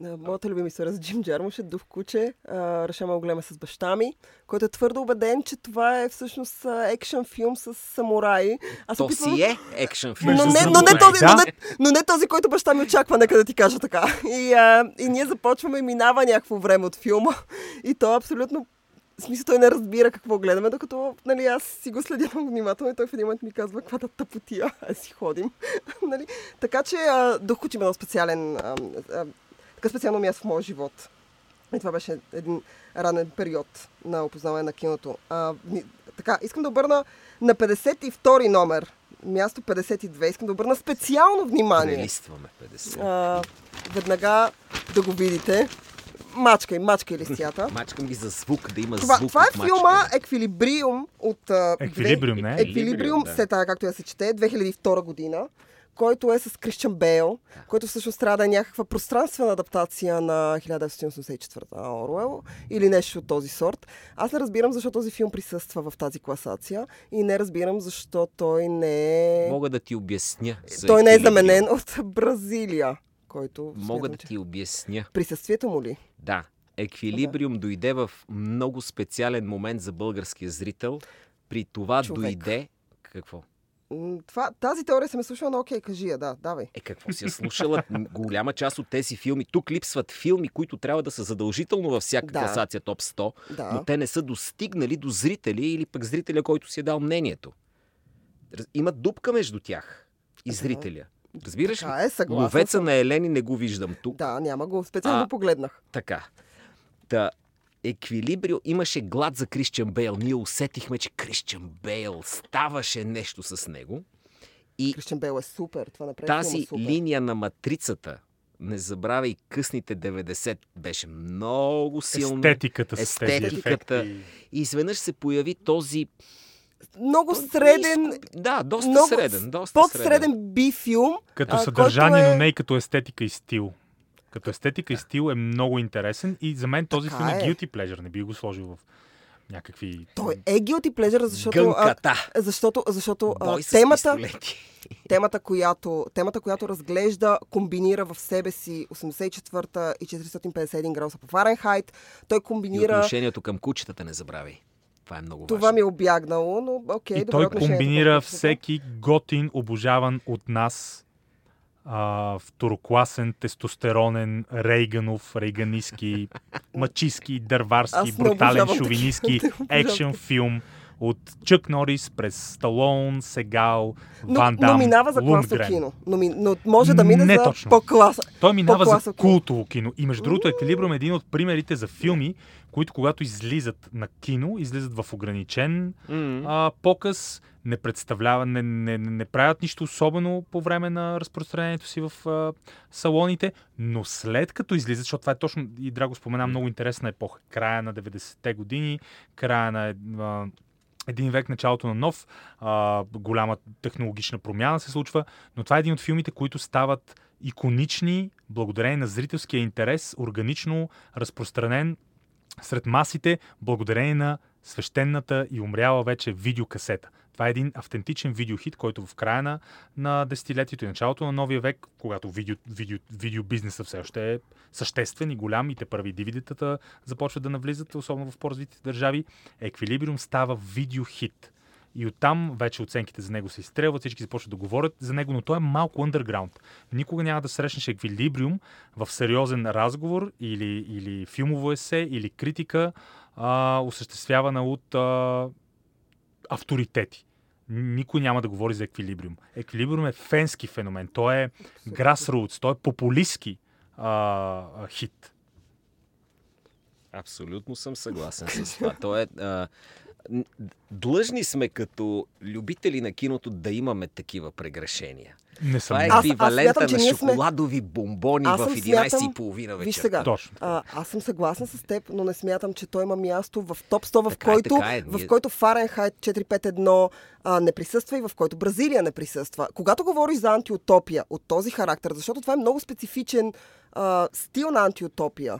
Моята история за Джим Джармуш е Дух куче. А, решаваме го гледаме с баща ми, който е твърдо убеден, че това е всъщност екшен филм с самураи. Аз То опитвам- си е екшен филм. Но не, с но, не този, да. но, не, но не този, който баща ми очаква, нека да ти кажа така. И, а, и ние започваме, минава някакво време от филма и то е абсолютно в смисъл, той не разбира какво гледаме, докато нали, аз си го следя много внимателно и той в един момент ми казва каква да тъпотия, а си ходим. нали? Така че а, Дух Куче има много специален, а, а, специално място в моя живот. И това беше един ранен период на опознаване на киното. А, така, искам да обърна на 52 номер, място 52, искам да обърна специално внимание. Прелистваме 50. А, веднага да го видите. Мачкай, мачкай листията. Мачкам ги за звук, да има Това, звук това е филма. Еквилибриум от... Еквилибриум, не? Еквилибриум, да. така, както я се чете, 2002 година, който е с Кристиан Бейл, който всъщност трябва да е някаква пространствена адаптация на 1984 на Оруел или нещо от този сорт. Аз не разбирам защо този филм присъства в тази класация и не разбирам защо той не е... Мога да ти обясня. Той не е заменен от Бразилия, който... Мога да ти обясня. Присъствието му ли? Да. Еквилибриум дойде в много специален момент за българския зрител. При това Човек. дойде... Какво? Това, тази теория съм е слушала, но окей, кажи я, да, давай. Е, какво си я слушала? Голяма част от тези филми. Тук липсват филми, които трябва да са задължително във всяка Да. класация топ 100, Да. но те не са достигнали до зрители или пък зрителя, който си е дал мнението. Има дупка между тях и зрителя. Разбираш ли? Е, съгласна Ловеца съм. на Елени не го виждам тук. Да, няма го. Специално А, погледнах. Така. Та, Еквилибрио имаше глад за Кристиан Бейл. Ние усетихме, че Кристиан Бейл ставаше нещо с него. И Кристиан Бейл е супер. Това направи тази супер. линия на матрицата, не забравяй късните 90, беше много силна. Естетиката Естетиката. ефекти. И изведнъж се появи този... Много среден, Да, доста много среден. Доста под среден би филм. Като а, съдържание, който е- но не и като естетика и стил. Като естетика и стил е много интересен и за мен този Така филм е е. guilty pleasure. Не би го сложил в някакви... Той е guilty pleasure, защото... Гънката. А, защото, защото а, темата, пистолети. темата, която, темата, която разглежда, комбинира в себе си 84-та и 451 градуса по Фаренхайт. Той И комбинира... отношението към кучетата не забравяй. Това е много Това важно. ми е обягнало, но окей, и той комбинира всеки готин, обожаван от нас а, второкласен, тестостеронен, рейганов, рейганиски, мачиски, дърварски, брутален, обожавам екшен филм от Чък Норис през Сталон, Сегал, Но, Ван Дам, но минава за класно кино. Но, ми, но може да мине Не за точно. по-класа. Той минава за култово кино. И между другото, Еквилибрум е един от примерите за филми, които когато излизат на кино, излизат в ограничен М. а, показ, не представлява, не, не, не, правят нищо особено по време на разпространението си в а, салоните, но след като излизат, защото това е точно, и Драго спомена, много интересна епоха, края на 90-те години, края на а, един век, началото на нов, а, голяма технологична промяна се случва, но това е един от филмите, които стават иконични благодарение на зрителския интерес, органично разпространен сред масите, благодарение на свещената и умряла вече видеокасета. Това е един автентичен видеохит, който в края на, на десетилетието и началото на новия век, когато видео, видео, видеобизнеса все още е съществен и голям и те първи дивидетата започват да навлизат, особено в по-развитите държави, Еквилибриум става видеохит. И оттам вече оценките за него се изстрелват, всички започват да говорят за него, но той е малко underground. Никога няма да срещнеш еквилибриум в сериозен разговор или, или филмово есе, или критика, а, осъществявана от а, авторитети. Никой няма да говори за еквилибриум. Еквилибриум е фенски феномен. Той е grassroots, той е популистски а, хит. Абсолютно съм съгласен с това. То е, а, длъжни сме като любители на киното да имаме такива прегрешения. Не съм. Това е Аз- аз еквивалента смятам, на ние сме- шоколадови бомбони Аз в съм 11.30 вечер. Виж сега, Точно. а, аз съм съгласна с теб, но не смятам, че той има място в топ 100, в Така е, който, така е. в който Фаренхайт 451 а, не присъства и в който Бразилия не присъства. Когато говориш за антиутопия от този характер, защото това е много специфичен а, стил на антиутопия,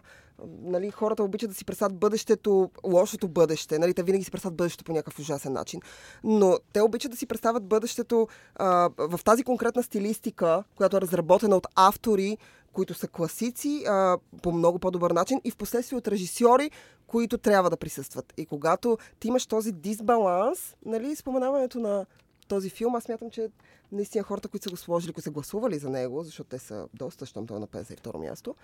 нали, хората обичат да си представят бъдещето, лошото бъдеще. Нали, те винаги си представят бъдещето по някакъв ужасен начин. Но те обичат да си представят бъдещето а, в тази конкретна стилистика, която е разработена от автори, които са класици а, по много по-добър начин и в последствие от режисьори, които трябва да присъстват. И когато ти имаш този дисбаланс, нали, споменаването на този филм, аз смятам, че наистина хората, които са го сложили, които са гласували за него, защото те са доста, щом той е на 52 място,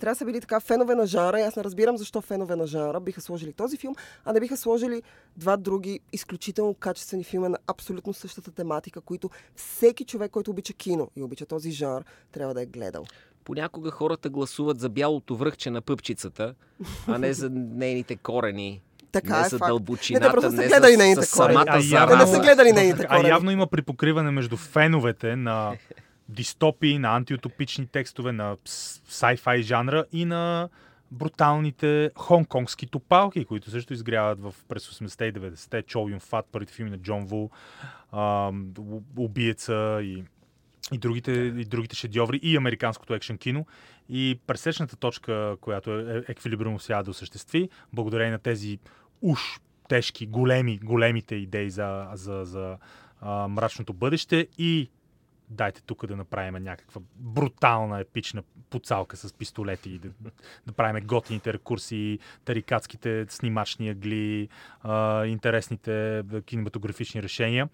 трябва да са били така фенове на жанра. И аз не разбирам защо фенове на жанра биха сложили този филм, а не биха сложили два други изключително качествени филма на абсолютно същата тематика, които всеки човек, който обича кино и обича този жанр, трябва да е гледал. Понякога хората гласуват за бялото връхче на пъпчицата, а не за нейните корени. Така не е за факт. дълбочината, Не, просто са не гледали за, нейните корени. самата А зараза. Те не са гледали нейните а корени. явно има припокриване между феновете на дистопии, на антиутопични текстове, на sci-fi жанра и на бруталните хонконгски топалки, които също изгряват в през 80-те и 90-те. Чол Юн Фат, първите филми на Джон Ву, ам, У- Убиеца и, и, другите, и другите шедьоври и американското екшен кино. И пресечната точка, която е, Еквилибриум успява да осъществи, благодарение на тези уж тежки, големи, големите идеи за, за, за а, мрачното бъдеще и дайте тук да направим някаква брутална, епична поцалка с пистолети да, да правим готините рекурсии, тарикатските снимачни агли, а, интересните кинематографични решения.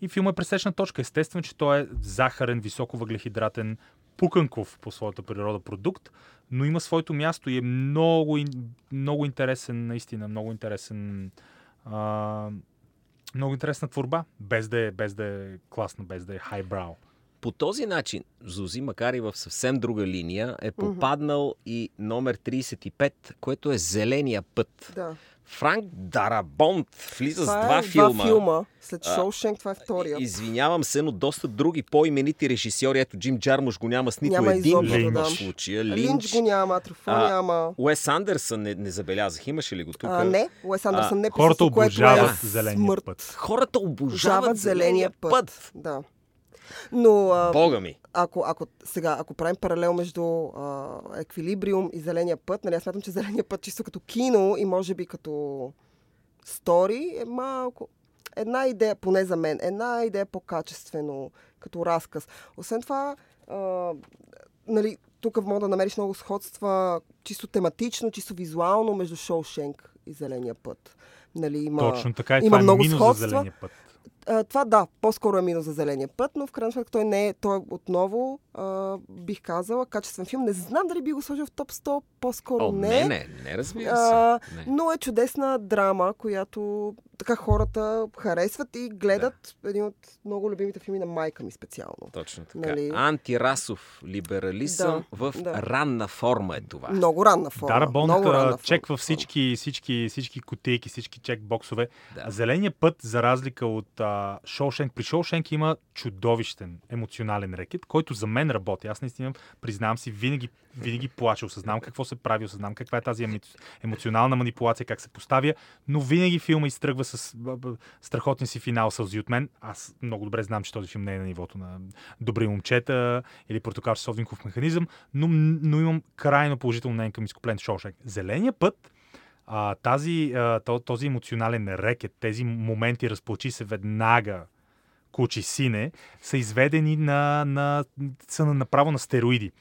И филмът е пресечна точка. Естествено, че той е захарен, високовъглехидратен, пуканков по своята природа продукт, но има своето място и е много, много интересен, наистина, много интересен а, много интересна творба, без да, е, без да е класна, без да е хайбрау. По този начин Зузи, макар и в съвсем друга линия, е попаднал и номер 35, което е Зеления път. Да. Франк Дарабонт влиза Това с два е филма. два филма. След Шоушенк, това е втория. Извинявам се, но доста други по-именити режисьори. Ето Джим Джармуш го няма с нито Няма един изобщо, в да. случая. Линч, Линч. го няма, Труфо А, няма. Уес Андерсън не, не забелязах. Имаше ли го тук? А, не, Уес Андерсън не Хората присъства, което обожават е зеления смърт. път. Хората обожават зеления път. Да. Но а, Бога ми! ако, ако, сега, ако правим паралел между а, еквилибриум и зеления път, нали, аз смятам, че зеления път чисто като кино и може би като стори е малко... Една идея, поне за мен, една идея по-качествено, като разказ. Освен това, а, нали, тук мога да намериш много сходства, чисто тематично, чисто визуално, между Шоушенк и Зеления път. Нали, има, Точно така. И има това е много минус сходства. за зеления път. А, това да, по-скоро е минус за зеления път, но в крайна сметка той не е, той е отново, а, бих казала, качествен филм. Не знам дали би го сложил в топ 100, по-скоро О, не. не, не, не, разбира се. А, не. Но е чудесна драма, която така хората харесват и гледат един от много любимите филми на майка ми специално. Точно така. Нали? Антирасов либерализъм Да, в да. ранна форма е това. Много ранна форма. Дара Бонд чеква всички, всички, всички кутейки, всички чекбоксове. Да. Зеления път, за разлика от а, Шоушенк, при Шоушенк има чудовищен емоционален рекет, който за мен работи. Аз наистина, признавам си, винаги, винаги плача, осъзнавам какво се прави, осъзнавам каква е тази емоционална манипулация, как се поставя, но винаги филма изтръгва с страхотния си финал сълзи от мен. Аз много добре знам, че този филм не е на нивото на Добри момчета или Портокал Совников механизъм, но, но имам крайно положително мнение към изкуплен Шоушенк. Зеления път а, тази, а, то- този емоционален рекет, тези моменти разплачи се веднага кучи сине, са изведени на, на, са на, направо на стероиди.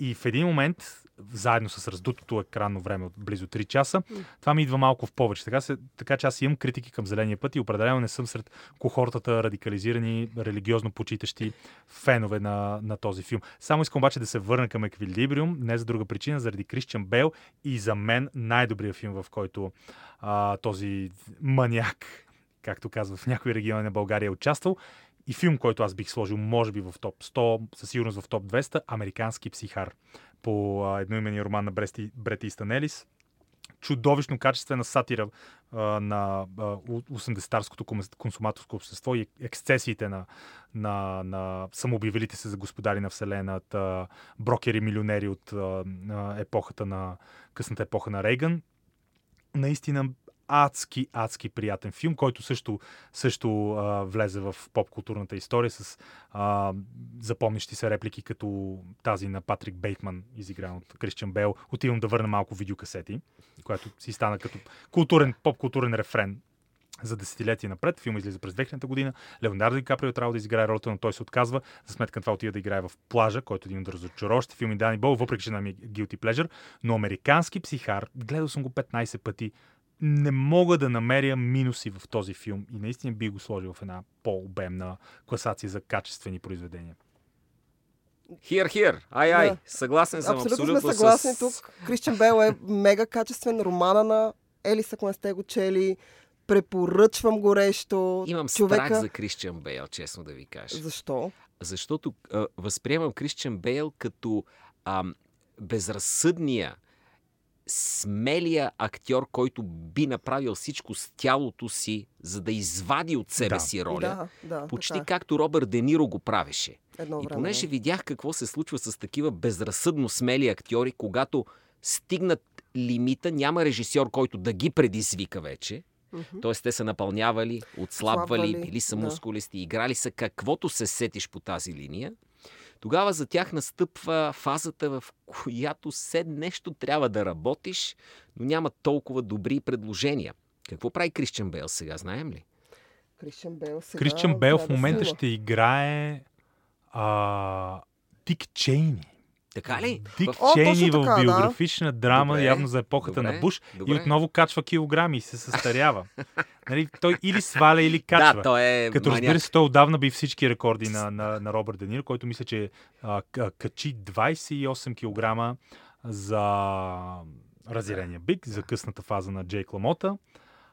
И в един момент, заедно с раздутото екранно време от близо 3 часа, това ми идва малко в повече. Така, се, така че аз имам критики към Зеления път и определено не съм сред кохортата радикализирани, религиозно почитащи фенове на, на този филм. Само искам обаче да се върна към Еквилибриум, не за друга причина, заради Кристиан Бейл и за мен най-добрият филм, в който а, този маняк, както казва в някои региони на България, е участвал. И филм, който аз бих сложил, може би в топ 100, със сигурност в топ 200, Американски психар по а, едноименния роман на Брести, Брет Истън Елис. Чудовищно качествена сатира а, на а, у- 80-тарското ком- консуматорско общество и ексцесиите на, на, на самообявилите се за господари на Вселената, брокери, милионери от а, епохата на късната епоха на Рейган. Наистина адски, адски приятен филм, който също, също а, влезе в поп-културната история с а, запомнящи се реплики като тази на Патрик Бейтман, изигран от Кристиан Бел. Отивам да върна малко видеокасети, която си стана като културен, поп-културен рефрен за десетилетия напред. Филм излиза през 2000 година. Леонардо Ди Каприо трябва да изиграе ролята, но той се отказва. За сметка на това отива да играе в плажа, който е един от разочароващите филми Дани Бол, въпреки че нам е guilty pleasure. Но американски психар, гледал съм го 15 пъти, не мога да намеря минуси в този филм и наистина би го сложил в една по-обемна класация за качествени произведения. Хир, хир, ай, ай, Да. съгласен съм Абсолютно, абсолютно, сме съгласни с... тук. Кристиан Бел е мега качествен. Романа на Елис, ако не сте го чели. Препоръчвам горещо. Имам човека... страх за Кристиан Бейл, честно да ви кажа. Защо? Защото а, възприемам Кристиан Бейл като а, безразсъдния, смелия актьор, който би направил всичко с тялото си, за да извади от себе Да. си роля. Да, да. Почти така е. както Робърт Де Ниро го правеше. Едно И време. понеже видях какво се случва с такива безразсъдно смели актьори, когато стигнат лимита, няма режисьор, който да ги предизвика вече. Мгм. Т.е. те са напълнявали, отслабвали, били са да. мускулисти, играли са каквото се сетиш по тази линия. Тогава за тях настъпва фазата, в която все нещо трябва да работиш, но няма толкова добри предложения. Какво прави Кристиан Бейл сега, знаем ли? Кристиан Бел сега... Кристиан Бел в да момента снима. ще играе а, Дик Чейни. Така ли? Дик О, Чейни точно в така, да. биографична драма, Добре, явно за епохата добре, на Буш. добре. И отново качва килограми и се състарява. нали, той или сваля, или качва. Да, той е Като маняк. разбира се, той отдавна би всички рекорди на, на, на Робърт Денир, който мисля, че а, качи 28 кг за разярения бик, за късната фаза на Джейк Ламота.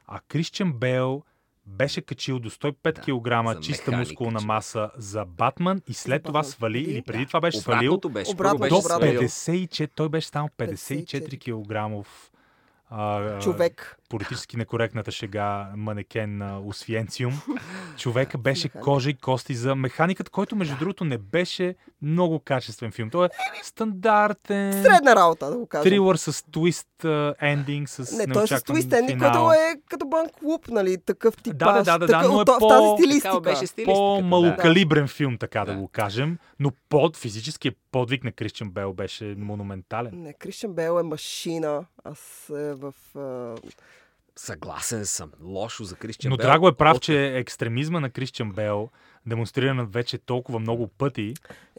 А Кристиан Бейл беше качил до 105 Да, кг чиста мускулна качил. маса за Батман и след това свали, или преди Да. това беше свалил беше. Обратно, до беше обратно. свалил. 54, той беше станал 54 54 кг. Човек. Политически некоректната шега манекен на Освенциум. Човека беше кожа и кости за механикът, който между другото не беше много качествен филм. Той е стандартен Средна работа, да го кажем. трилър с твист ендинг, с Не, той е с твист ending, финал. който е като банк клуб, нали, такъв типаж. Да, да, да, да, такъв, но е то- в по- тази стилистика. Беше стилистиката. по-малокалибрен филм, така да. Да. го кажем, но под физическия подвиг на Кристиан Бел беше монументален. Не, Кришен Бел е машина. Аз е в... А... Съгласен съм. Лошо за Кристиан Но Бел. Драго е прав, От- че екстремизма на Кристиан Бел, демонстриран вече толкова много пъти,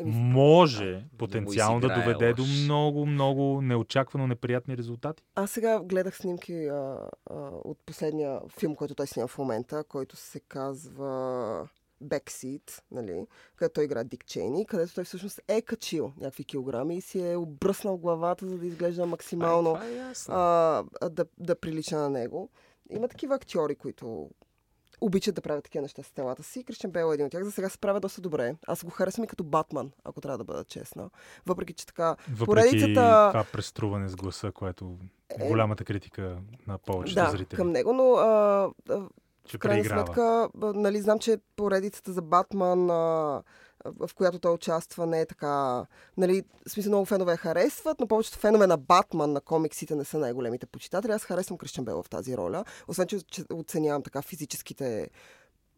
може потенциално да доведе до много, много неочаквано неприятни резултати. Аз сега гледах снимки а, а, от последния филм, който той снима в момента, който се казва Backseat, нали, където той играе Дик Чейни, където той всъщност е качил някакви килограми и си е обръснал главата, за да изглежда максимално е а, да, да прилича на него. Има такива актьори, които обичат да правят такива неща с телата си. Кристиан Бел е един от тях. За сега се правя доста добре. Аз го харесвам и като Батман, ако трябва да бъда честна. Въпреки, че така... Въпреки Поредицата- това преструване с гласа, което е Е, голямата критика на повечето да, зрители. към него, но а, а, че в крайна преиграва. сметка, нали, знам, че поредицата за Батман, а, в която той участва, не е така... Нали, в смисъл, много фенове я харесват, но повечето фенове на Батман, на комиксите, не са най-големите почитатели. Аз харесвам Кристиан Бел в тази роля. Освен, че, че оценявам така физическите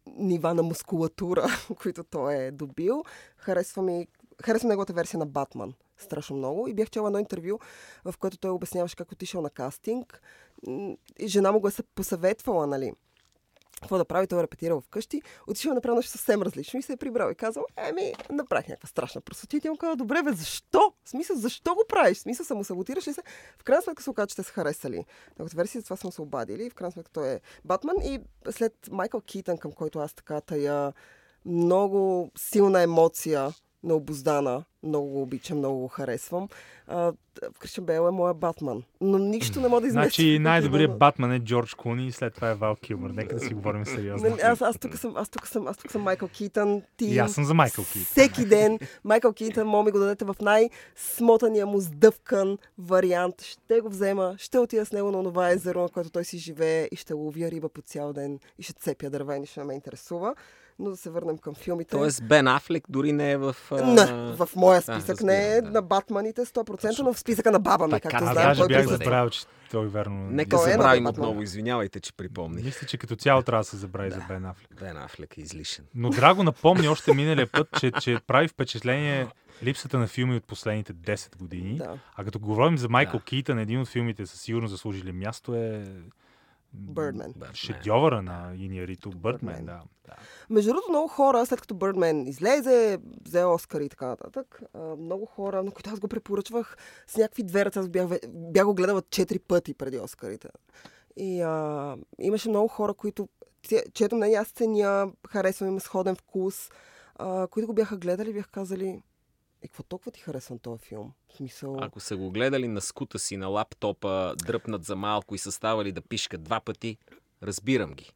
нива на мускулатура, които той е добил. Харесвам и харесвам неговата версия на Батман страшно много. И бях чела едно интервю, в което той обясняваше как отишъл на кастинг. И жена му го е се посъветвала, нали, какво да прави, той е репетирал вкъщи, отишъл да направи нещо съвсем различно и се е прибрал и казал, еми, направих някаква страшна пръсоти. И тя му казва, добре, бе, защо? В смисъл, защо го правиш? В смисъл, самосаботираш ли се? В крайна сметка се оказа, че те са харесали. Неговата версия, това са му се обадили. В крайна сметка той е Батман. И след Майкъл Китън, към който аз така тая много силна емоция на обоздана. Много го обичам, много го харесвам. А, Кристиан Бейл е моя Батман. Но нищо не мога да изместя. Значи най-добрият Батман. Е Джордж Клуни и след това е Вал Килмър. Нека да си говорим сериозно. Нали, Аз, аз, тук съм, аз, тук съм, аз тук съм Майкъл Китън. Ти И аз съм за Майкъл Китън. Всеки ден Майкъл Китън, мога ми го дадете в най-смотания му сдъвкан вариант. Ще го взема, ще отида с него на това езеро, на което той си живее и ще ловя риба по цял ден и ще цепя дърва и нищо не ме интересува. Но да се върнем към филмите. Тоест Бен Афлек дори не е в... а, Не, в моя да, списък не е да. на Батманите 100%, но в списъка на баба ми, Така, както Аз даже той бях присъства. забравил, че той верно... Нека Той е забравим новият Батман. отново. Извинявайте, че припомних. Мисля, че като цяло трябва да се забрави за Бен Афлек. Бен Афлек е излишен. Но Драго напомни още миналия път, че, че прави впечатление липсата на филми от последните 10 години. Да. А като говорим за Майкъл Да. Китън, един от филмите със сигурно заслужили място е Бърдмен. Шедьовъра на Иньярито Бърдмен. Да. Между другото, много хора, след като Бърдмен излезе, взе Оскар и така нататък, много хора, на които аз го препоръчвах с някакви две ръце, аз бях, бях го гледала четири пъти преди Оскарите. И а, имаше много хора, които, чието мнение аз ценя, харесвам, има сходен вкус, а, които го бяха гледали и бяха казали, и какво толкова ти харесва на този филм? В смисъл... Ако са го гледали на скута си, на лаптопа, дръпнат за малко и са ставали да пишкат два пъти, разбирам ги.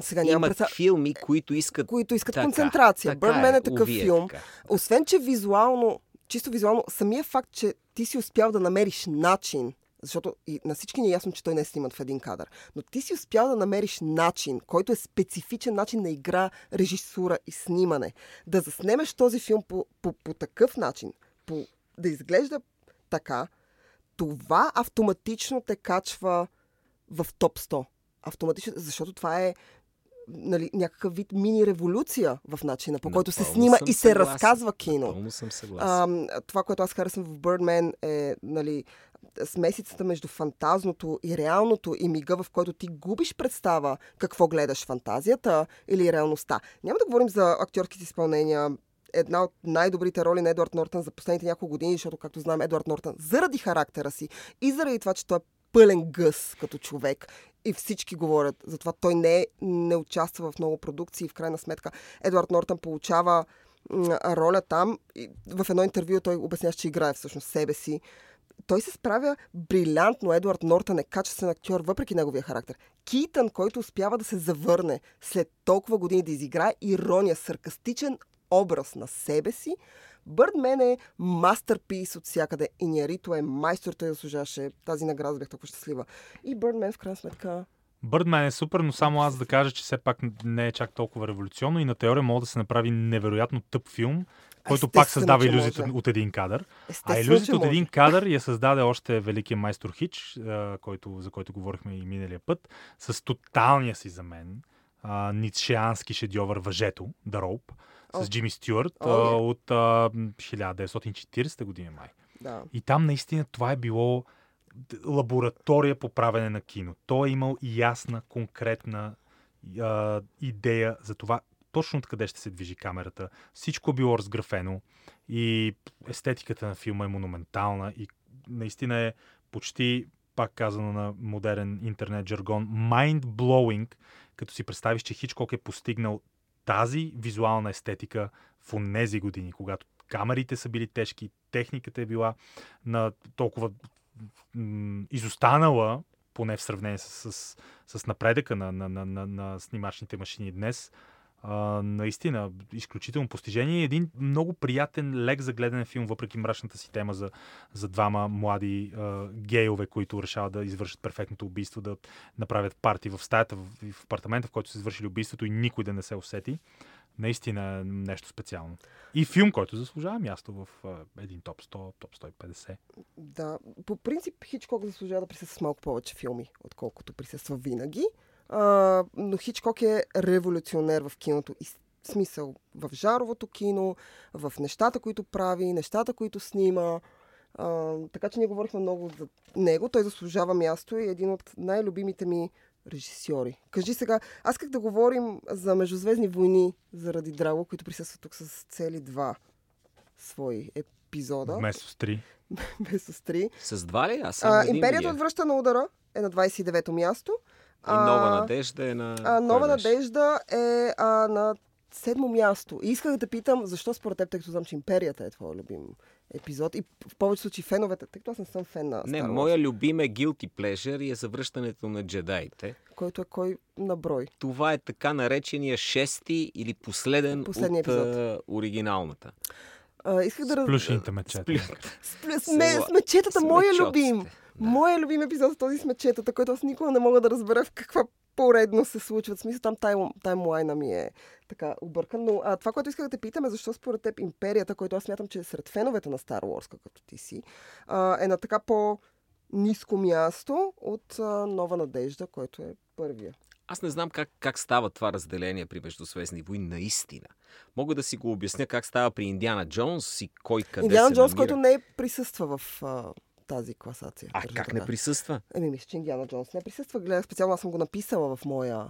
Сега нямам Имат представа, филми, които искат които искат така, концентрация. така Бърдмен е, е, такъв уви е филм. така. Освен, че визуално, чисто визуално, самия факт, че ти си успял да намериш начин, защото и на всички ни е ясно, че той не е сниман в един кадър, но ти си успял да намериш начин, който е специфичен начин на игра, режисура и снимане. Да заснемеш този филм по, по, по такъв начин, по, да изглежда така, това автоматично те качва в топ 100. Автоматично, защото това е нали, някакъв вид мини-революция в начина, по който се снима и се съгласен. разказва кино. Напълно съм съгласен. А, това, което аз харесвам в Birdman е нали, смесицата между фантазното и реалното и мига, в който ти губиш представа какво гледаш фантазията или реалността. Няма да говорим за актьорските изпълнения. Една от най-добрите роли на Едуард Нортън за последните няколко години, защото, както знаем, Едуард Нортън заради характера си и заради това, че той е пълен гъс като човек и всички говорят. Затова той не, не участва в много продукции. В крайна сметка Едуард Нортън получава роля там. И в едно интервю той обясняваше, че играе всъщност себе си. Той се справя брилянтно. Едуард Нортън е качествен актьор, въпреки неговия характер. Китън, който успява да се завърне след толкова години да изиграе ирония, саркастичен образ на себе си. Бърдмен е мастерпис от всякъде. И Нярито е майстор, той заслужаваше тази награда, бях толкова щастлива. И Бърдмен в крайна сметка Бърдмен е супер, но само аз да кажа, че все пак не е чак толкова революционно и на теория може да се направи невероятно тъп филм, който пак създава иллюзията може. от един кадър. А иллюзията от един кадър я създаде още великия майстор Хич, който, за който говорихме и миналия път, с тоталния си за мен а, ницшеански шедьовър Въжето, The Rope, О. с Джимми Стюарт О, а, е. от а, 1940 година май. Да. И там наистина това е било лаборатория по правене на кино. Той е имал ясна, конкретна а, идея за това точно откъде ще се движи камерата. Всичко било разграфено и естетиката на филма е монументална и наистина е почти, пак казано на модерен интернет жаргон, mind-blowing, като си представиш, че Хичкок е постигнал тази визуална естетика в онези години, когато камерите са били тежки, техниката е била на толкова изостанала, поне в сравнение с, с, с напредъка на, на, на, на, на снимачните машини днес. Наистина, изключително постижение един много приятен, лек за гледане филм, въпреки мрачната си тема за, за двама млади а, гейове, които решават да извършат перфектното убийство, да направят парти в стаята, в, в апартамента, в който са извършили убийството и никой да не се усети. Наистина е нещо специално. И филм, който заслужава място в един топ 100, топ 150. Да, по принцип Хичкок заслужава да присъства с малко повече филми, отколкото присъства винаги. А, но Хичкок е революционер в киното. И смисъл в жаровото кино, в нещата, които прави, нещата, които снима. А, така че ние говорихме много за него. Той заслужава място и е един от най-любимите ми режисьори. Кажи сега, аз как да говорим за Междузвездни войни заради Драго, които присъстват тук с цели два свои епизода, Вместо с три. без с три. С два ли? Аз А, Империята отвръща на удара е на 29-то място. И нова надежда е на... А, нова надежда е а, на седмо място. И исках да питам, защо според теб, тъй като знам, че Империята е твой любим епизод и в повече случаи феновете, тъй като аз не съм фен на Не, Star Wars, моя любим е Guilty Pleasure и е завръщането на джедаите. който е кой на брой. Това е така наречения шести или последен Последния от епизод. оригиналната. А, исках да раз- Плюшените мечета. С, плюс, сме, с мечетата, с моя мечоците. любим. Да. Моя любим епизод е този с мечетата, който аз никога не мога да разбера в каква поредно се случват. В смисъл там тайм, таймлайна ми е така объркан. Но а, това, което исках да те питам е защо според теб империята, който аз смятам, че е сред феновете на Star Wars, като ти си, а, е на така по-низко място от а, Нова надежда, който е първия. Аз не знам как, как става това разделение при Междусвестни войни наистина. Мога да си го обясня как става при Индиана Джонс и кой къде Индиана се Джонс, намира. който не присъства в а, тази класация. А как не присъства? Еми, мисля, че Индиана Джонс не присъства. Гледах специално, аз съм го написала в моя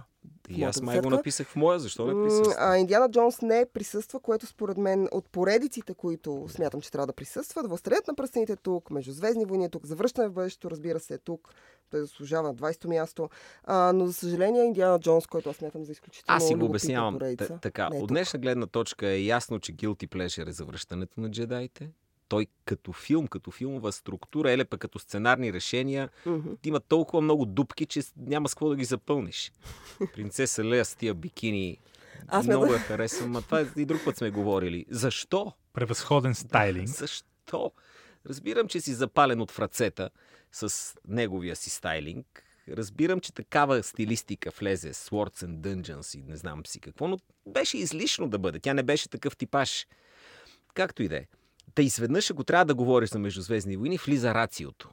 И аз май го написах в моя, защо не присъства? А Индиана Джонс не присъства, което според мен от поредиците, които смятам, че трябва да присъстват. Властелят на пръстените тук, Междузвездни войни е тук, Завръщане в бъдещето, разбира се, е тук. Той заслужава на 20-то място. А, но, за съжаление, Индиана Джонс, който аз смятам за изключително Аз си го обяснявам поредица, така. е От днешна гледна точка е ясно, че Guilty Pleasure е завръщането на джедаите. Той като филм, като филмова структура, еле пък като сценарни решения, Мгм. има толкова много дупки, че няма с какво да ги запълниш. Принцеса Лея с тия бикини. Аз много я харесвам, а това и друг път сме говорили. Защо? Превъзходен стайлинг. Защо? Разбирам, че си запален от фрацета с неговия си стайлинг. Разбирам, че такава стилистика влезе Swords and Dungeons и не знам си какво, но беше излишно да бъде. Тя не беше такъв типаж. Както и да е. Та изведнъж, ако трябва да говориш за Междузвездни войни, влиза рациото.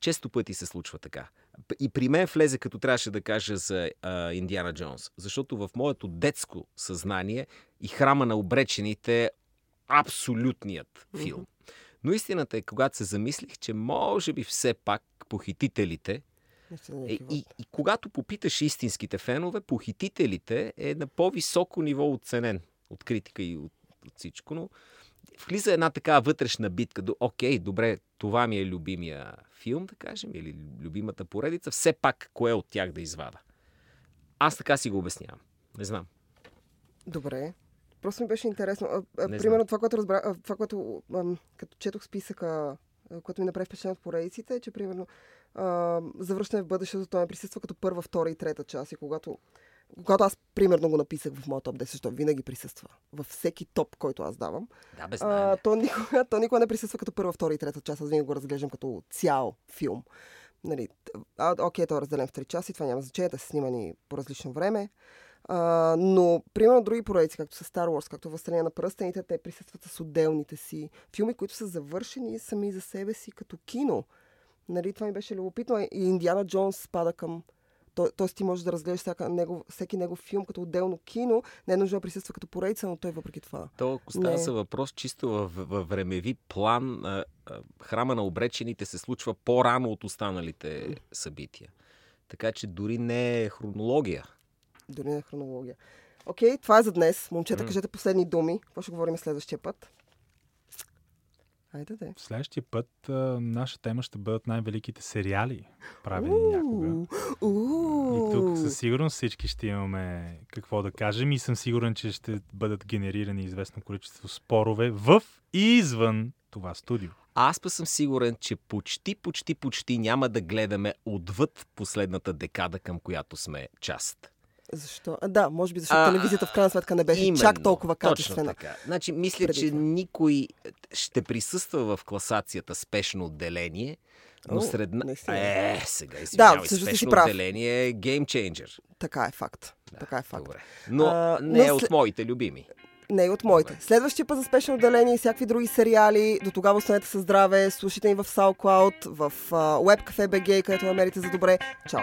Често пъти се случва така. И при мен влезе, като трябваше да кажа за а, Индиана Джонс. Защото в моето детско съзнание и храма на обречените е абсолютният филм. Но истината е, когато се замислих, че може би все пак похитителите е, и, кивот. и когато попиташ истинските фенове, похитителите е на по-високо ниво оценен от критика и от, от всичко, но влиза една такава вътрешна битка до, окей, добре, това ми е любимия филм, да кажем, или любимата поредица, все пак кое от тях да извада. Аз така си го обяснявам. Не знам. Добре. Просто ми беше интересно. А, а, примерно знам. това, което разбра, а, това, което ам, като четох списъка, което ми направи впечатление от поредиците, е, че примерно а, завръщане в бъдещето той присъства като първа, втора и трета част. И когато когато аз примерно го написах в моя топ 10, защото винаги присъства във всеки топ, който аз давам, Да, без а, то, никога, то никога не присъства като първа, втора и трета част. Аз винаги го разглеждам като цял филм. Нали, а, окей, той е разделен в три часа и това няма значение, да са снимани по различно време. А, но, примерно, други проекти, както са Star Wars, както Възстание на пръстените, те присъстват с отделните си филми, които са завършени сами за себе си като кино. Нали, това ми беше любопитно. И Индиана Джонс спада към то, тоест ти можеш да разгледаш всяка негов, всеки негов филм като отделно кино. Не е нужно да присъства като поредица, но той въпреки това. То, ако става Не. се въпрос чисто във, във времеви план, а, а, храма на обречените се случва по-рано от останалите събития. Така че дори не е хронология. Дори не е хронология. Окей, това е за днес. Момчета, М. кажете последни думи. Какво ще говорим следващия път? Айде де. В следващия път а, наша тема ще бъдат най-великите сериали, правени някога. Уу. И тук със сигурност всички ще имаме какво да кажем и съм сигурен, че ще бъдат генерирани известно количество спорове в и извън това студио. Аз па съм сигурен, че почти, почти, почти няма да гледаме отвъд последната декада, към която сме част. Защо? А, да, може би защото А, телевизията в крайна сметка не беше Именно, чак толкова Точно качествена. така. Значи, мисля, преди че никой ще присъства в класацията спешно отделение, но О, сред... на- наистина. Е, сега извинявай, си спешно прав. отделение е геймчейнджер. Така е факт. така е факт. Добре. Но А, не но е от моите любими. Не и от моите. Следващия път за спешно отделение и всякакви други сериали. До тогава останете със здраве. Слушайте ни в SoundCloud, в uh, WebCafe BG, където намерите за добре. Чао!